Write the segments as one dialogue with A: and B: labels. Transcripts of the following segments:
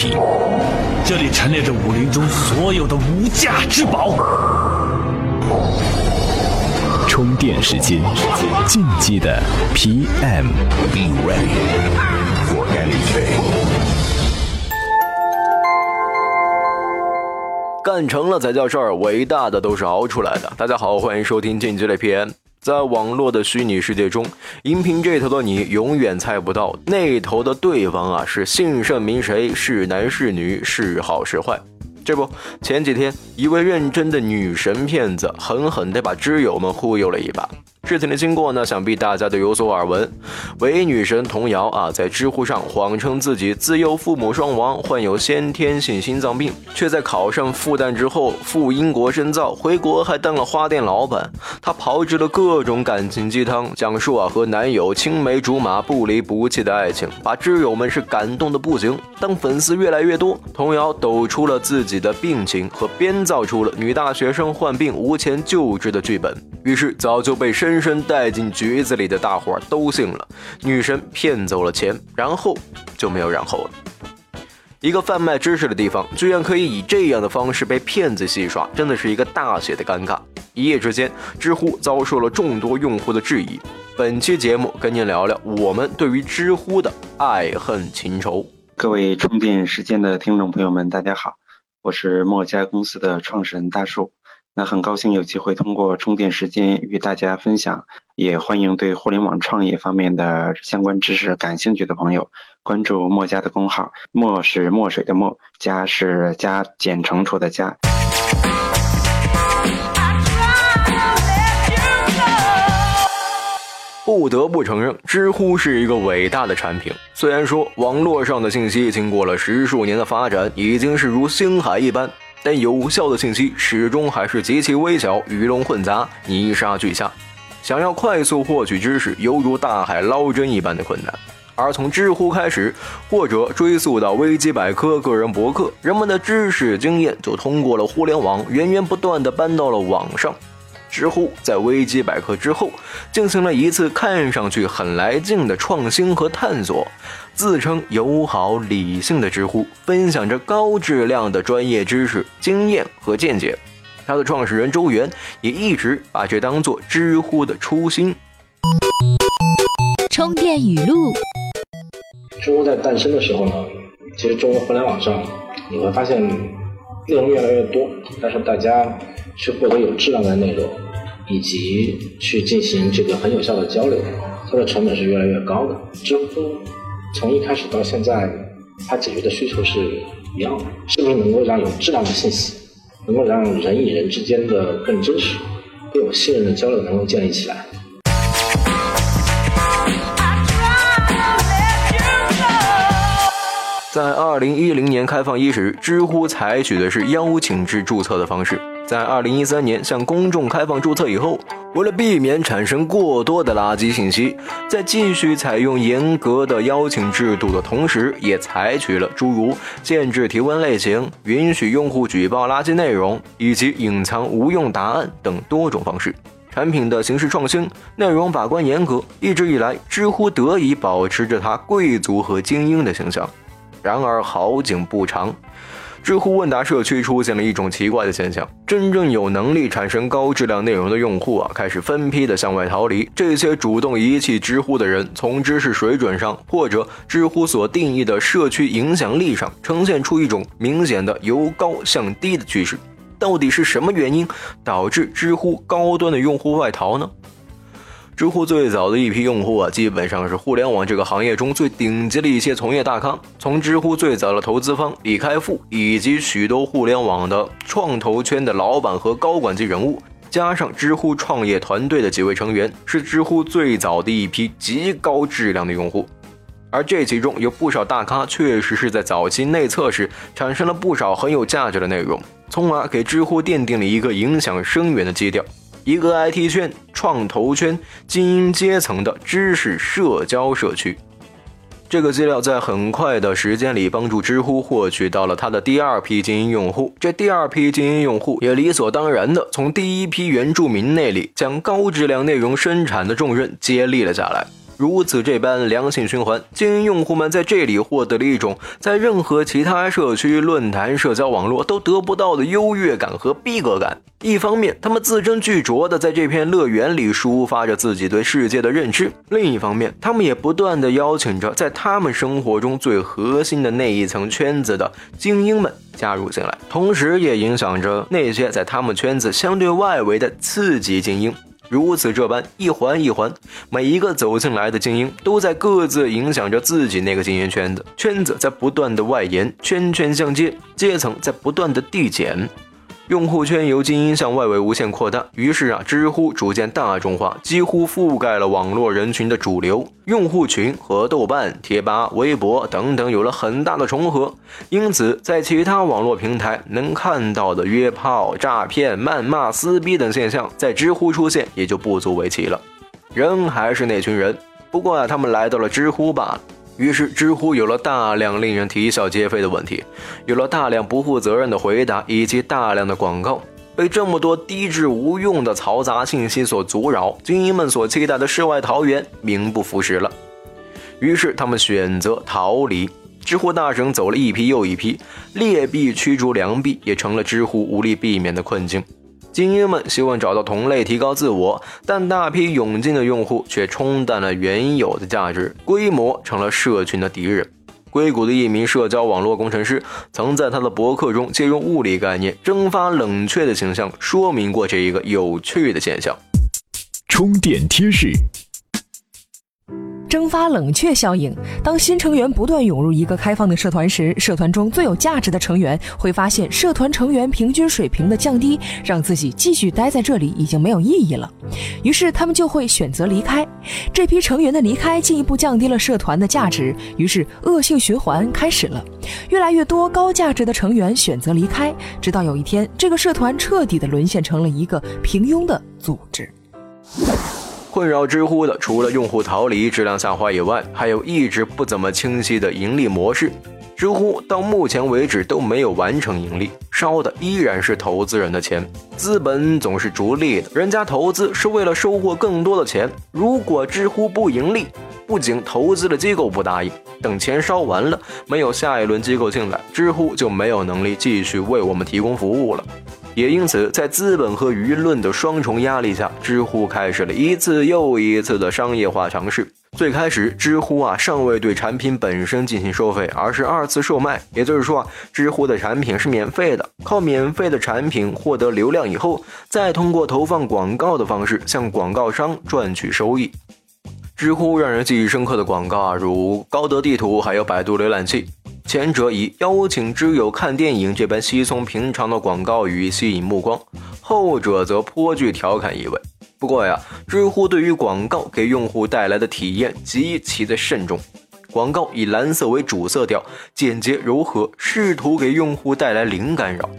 A: 品，这里陈列着武林中所有的无价之宝。
B: 充电时间，禁忌的 PM。Be ready for anything。
C: 干成了才叫事儿，伟大的都是熬出来的。大家好，欢迎收听竞技类 PM。在网络的虚拟世界中，音频这头的你永远猜不到那头的对方啊是姓甚名谁，是男是女，是好是坏。这不，前几天一位认真的女神骗子狠狠地把知友们忽悠了一把。事情的经过呢，想必大家都有所耳闻。伪女神童瑶啊，在知乎上谎称自己自幼父母双亡，患有先天性心脏病，却在考上复旦之后赴英国深造，回国还当了花店老板。她炮制了各种感情鸡汤，讲述啊和男友青梅竹马、不离不弃的爱情，把知友们是感动的不行。当粉丝越来越多，童瑶抖出了自己的病情和编造出了女大学生患病无钱救治的剧本，于是早就被深深深带进局子里的大伙都信了。女神骗走了钱，然后就没有然后了。一个贩卖知识的地方，居然可以以这样的方式被骗子戏耍，真的是一个大写的尴尬。一夜之间，知乎遭受了众多用户的质疑。本期节目跟您聊聊我们对于知乎的爱恨情仇。
D: 各位充电时间的听众朋友们，大家好，我是墨家公司的创始人大树。那很高兴有机会通过充电时间与大家分享，也欢迎对互联网创业方面的相关知识感兴趣的朋友关注墨家的公号。墨是墨水的墨，家是加减乘除的加。
C: 不得不承认，知乎是一个伟大的产品。虽然说网络上的信息经过了十数年的发展，已经是如星海一般，但有效的信息始终还是极其微小、鱼龙混杂、泥沙俱下。想要快速获取知识，犹如大海捞针一般的困难。而从知乎开始，或者追溯到维基百科、个人博客，人们的知识经验就通过了互联网，源源不断的搬到了网上。知乎在维基百科之后，进行了一次看上去很来劲的创新和探索。自称友好理性的知乎，分享着高质量的专业知识、经验和见解。它的创始人周源也一直把这当做知乎的初心。
E: 充电语录：
F: 知乎在诞生的时候呢，其实中国互联网上你会发现内容越来越多，但是大家去获得有质量的内容，以及去进行这个很有效的交流，它的成本是越来越高的。知乎从一开始到现在，它解决的需求是一样的，是不是能够让有质量的信息，能够让人与人之间的更真实、更有信任的交流能够建立起来？
C: 在二零一零年开放伊始，知乎采取的是邀请制注册的方式。在二零一三年向公众开放注册以后，为了避免产生过多的垃圾信息，在继续采用严格的邀请制度的同时，也采取了诸如限制提问类型、允许用户举报垃圾内容以及隐藏无用答案等多种方式。产品的形式创新、内容把关严格，一直以来，知乎得以保持着它贵族和精英的形象。然而好景不长，知乎问答社区出现了一种奇怪的现象：真正有能力产生高质量内容的用户啊，开始分批的向外逃离。这些主动遗弃知乎的人，从知识水准上或者知乎所定义的社区影响力上，呈现出一种明显的由高向低的趋势。到底是什么原因导致知乎高端的用户外逃呢？知乎最早的一批用户啊，基本上是互联网这个行业中最顶级的一些从业大咖。从知乎最早的投资方李开复，以及许多互联网的创投圈的老板和高管级人物，加上知乎创业团队的几位成员，是知乎最早的一批极高质量的用户。而这其中有不少大咖，确实是在早期内测时产生了不少很有价值的内容，从而给知乎奠定了一个影响深远的基调。一个 IT 圈、创投圈、精英阶层的知识社交社区，这个资料在很快的时间里帮助知乎获取到了他的第二批精英用户。这第二批精英用户也理所当然的从第一批原住民那里将高质量内容生产的重任接力了下来。如此这般良性循环，精英用户们在这里获得了一种在任何其他社区、论坛、社交网络都得不到的优越感和逼格感。一方面，他们字斟句酌地在这片乐园里抒发着自己对世界的认知；另一方面，他们也不断地邀请着在他们生活中最核心的那一层圈子的精英们加入进来，同时也影响着那些在他们圈子相对外围的次级精英。如此这般，一环一环，每一个走进来的精英都在各自影响着自己那个精英圈子，圈子在不断的外延，圈圈相接，阶层在不断的递减。用户圈由精英向外围无限扩大，于是啊，知乎逐渐大众化，几乎覆盖了网络人群的主流用户群和豆瓣、贴吧、微博等等有了很大的重合。因此，在其他网络平台能看到的约炮、诈骗、谩骂、撕逼等现象，在知乎出现也就不足为奇了。人还是那群人，不过啊，他们来到了知乎罢了。于是，知乎有了大量令人啼笑皆非的问题，有了大量不负责任的回答，以及大量的广告。被这么多低质无用的嘈杂信息所阻扰，精英们所期待的世外桃源名不副实了。于是，他们选择逃离。知乎大神走了一批又一批，劣币驱逐良币，也成了知乎无力避免的困境。精英们希望找到同类提高自我，但大批涌进的用户却冲淡了原有的价值，规模成了社群的敌人。硅谷的一名社交网络工程师曾在他的博客中借用物理概念“蒸发冷却”的形象说明过这一个有趣的现象。
B: 充电贴士。
E: 蒸发冷却效应。当新成员不断涌入一个开放的社团时，社团中最有价值的成员会发现社团成员平均水平的降低，让自己继续待在这里已经没有意义了。于是他们就会选择离开。这批成员的离开进一步降低了社团的价值，于是恶性循环开始了。越来越多高价值的成员选择离开，直到有一天，这个社团彻底的沦陷成了一个平庸的组织。
C: 困扰知乎的，除了用户逃离、质量下滑以外，还有一直不怎么清晰的盈利模式。知乎到目前为止都没有完成盈利，烧的依然是投资人的钱。资本总是逐利的，人家投资是为了收获更多的钱。如果知乎不盈利，不仅投资的机构不答应，等钱烧完了，没有下一轮机构进来，知乎就没有能力继续为我们提供服务了。也因此，在资本和舆论的双重压力下，知乎开始了一次又一次的商业化尝试。最开始，知乎啊尚未对产品本身进行收费，而是二次售卖，也就是说啊，知乎的产品是免费的，靠免费的产品获得流量以后，再通过投放广告的方式向广告商赚取收益。知乎让人记忆深刻的广告啊，如高德地图，还有百度浏览器。前者以邀请知友看电影这般稀松平常的广告语吸引目光，后者则颇具调侃意味。不过呀，知乎对于广告给用户带来的体验极其的慎重，广告以蓝色为主色调，简洁柔和，试图给用户带来零干扰。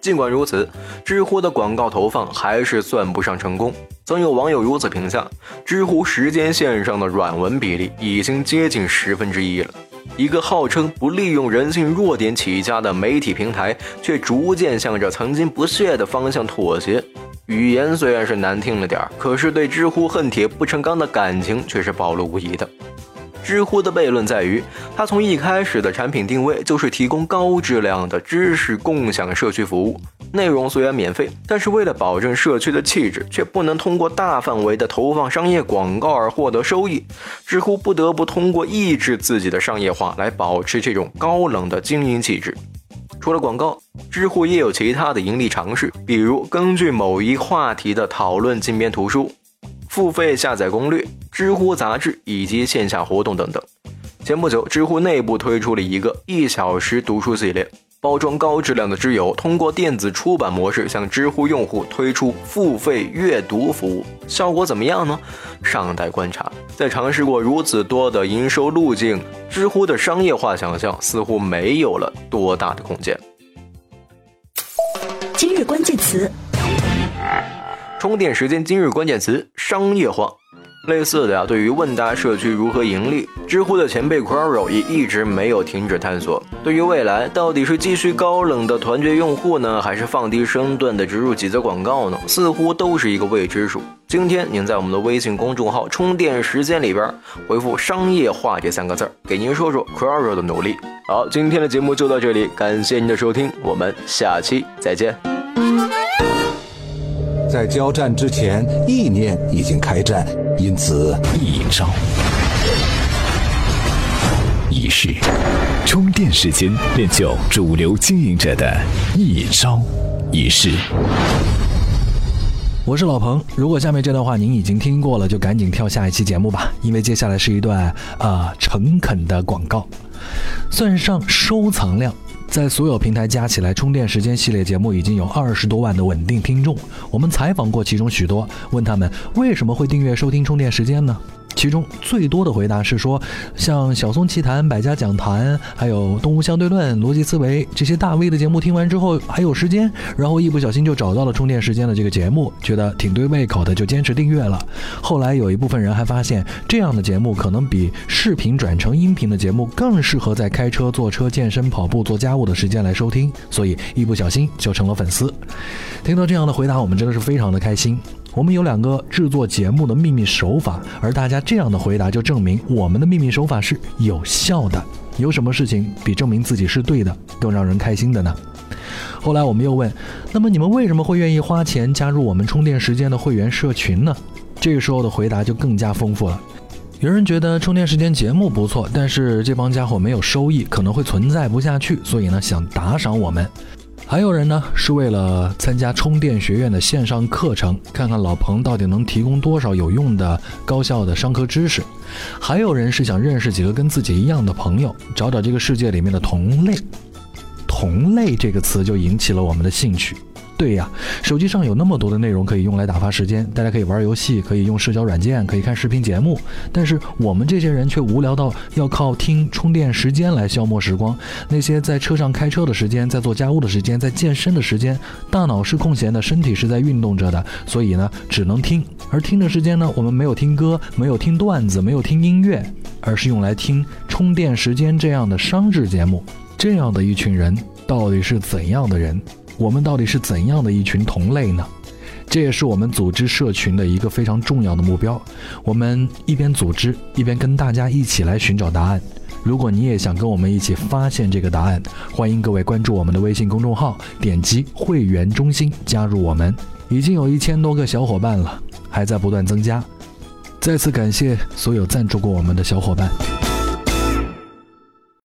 C: 尽管如此，知乎的广告投放还是算不上成功。曾有网友如此评价：知乎时间线上的软文比例已经接近十分之一了。一个号称不利用人性弱点起家的媒体平台，却逐渐向着曾经不屑的方向妥协。语言虽然是难听了点儿，可是对知乎恨铁不成钢的感情却是暴露无遗的。知乎的悖论在于，它从一开始的产品定位就是提供高质量的知识共享社区服务。内容虽然免费，但是为了保证社区的气质，却不能通过大范围的投放商业广告而获得收益。知乎不得不通过抑制自己的商业化来保持这种高冷的经营气质。除了广告，知乎也有其他的盈利尝试，比如根据某一话题的讨论精编图书。付费下载攻略、知乎杂志以及线下活动等等。前不久，知乎内部推出了一个一小时读书系列，包装高质量的知友通过电子出版模式向知乎用户推出付费阅读服务，效果怎么样呢？尚待观察。在尝试过如此多的营收路径，知乎的商业化想象似乎没有了多大的空间。
G: 今日关键词。
C: 充电时间，今日关键词：商业化。类似的呀，对于问答社区如何盈利，知乎的前辈 Quora 也一直没有停止探索。对于未来，到底是继续高冷的团结用户呢，还是放低身段的植入几则广告呢？似乎都是一个未知数。今天您在我们的微信公众号“充电时间”里边回复“商业化”这三个字儿，给您说说 Quora 的努力。好，今天的节目就到这里，感谢您的收听，我们下期再见。
G: 在交战之前，意念已经开战，因此
B: 一招一式，充电时间练就主流经营者的一招一式。
H: 我是老彭，如果下面这段话您已经听过了，就赶紧跳下一期节目吧，因为接下来是一段啊诚恳的广告，算上收藏量。在所有平台加起来，充电时间系列节目已经有二十多万的稳定听众。我们采访过其中许多，问他们为什么会订阅收听充电时间呢？其中最多的回答是说，像小松奇谈、百家讲坛，还有动物相对论、逻辑思维这些大 V 的节目听完之后还有时间，然后一不小心就找到了充电时间的这个节目，觉得挺对胃口的，就坚持订阅了。后来有一部分人还发现，这样的节目可能比视频转成音频的节目更适合在开车、坐车、健身、跑步、做家务的时间来收听，所以一不小心就成了粉丝。听到这样的回答，我们真的是非常的开心。我们有两个制作节目的秘密手法，而大家这样的回答就证明我们的秘密手法是有效的。有什么事情比证明自己是对的更让人开心的呢？后来我们又问，那么你们为什么会愿意花钱加入我们充电时间的会员社群呢？这个时候的回答就更加丰富了。有人觉得充电时间节目不错，但是这帮家伙没有收益，可能会存在不下去，所以呢想打赏我们。还有人呢，是为了参加充电学院的线上课程，看看老彭到底能提供多少有用的、高效的商科知识；还有人是想认识几个跟自己一样的朋友，找找这个世界里面的同类。同类这个词就引起了我们的兴趣。对呀，手机上有那么多的内容可以用来打发时间，大家可以玩游戏，可以用社交软件，可以看视频节目。但是我们这些人却无聊到要靠听充电时间来消磨时光。那些在车上开车的时间，在做家务的时间，在健身的时间，大脑是空闲的，身体是在运动着的，所以呢，只能听。而听的时间呢，我们没有听歌，没有听段子，没有听音乐，而是用来听充电时间这样的商制节目。这样的一群人到底是怎样的人？我们到底是怎样的一群同类呢？这也是我们组织社群的一个非常重要的目标。我们一边组织，一边跟大家一起来寻找答案。如果你也想跟我们一起发现这个答案，欢迎各位关注我们的微信公众号，点击会员中心加入我们。已经有一千多个小伙伴了，还在不断增加。再次感谢所有赞助过我们的小伙伴。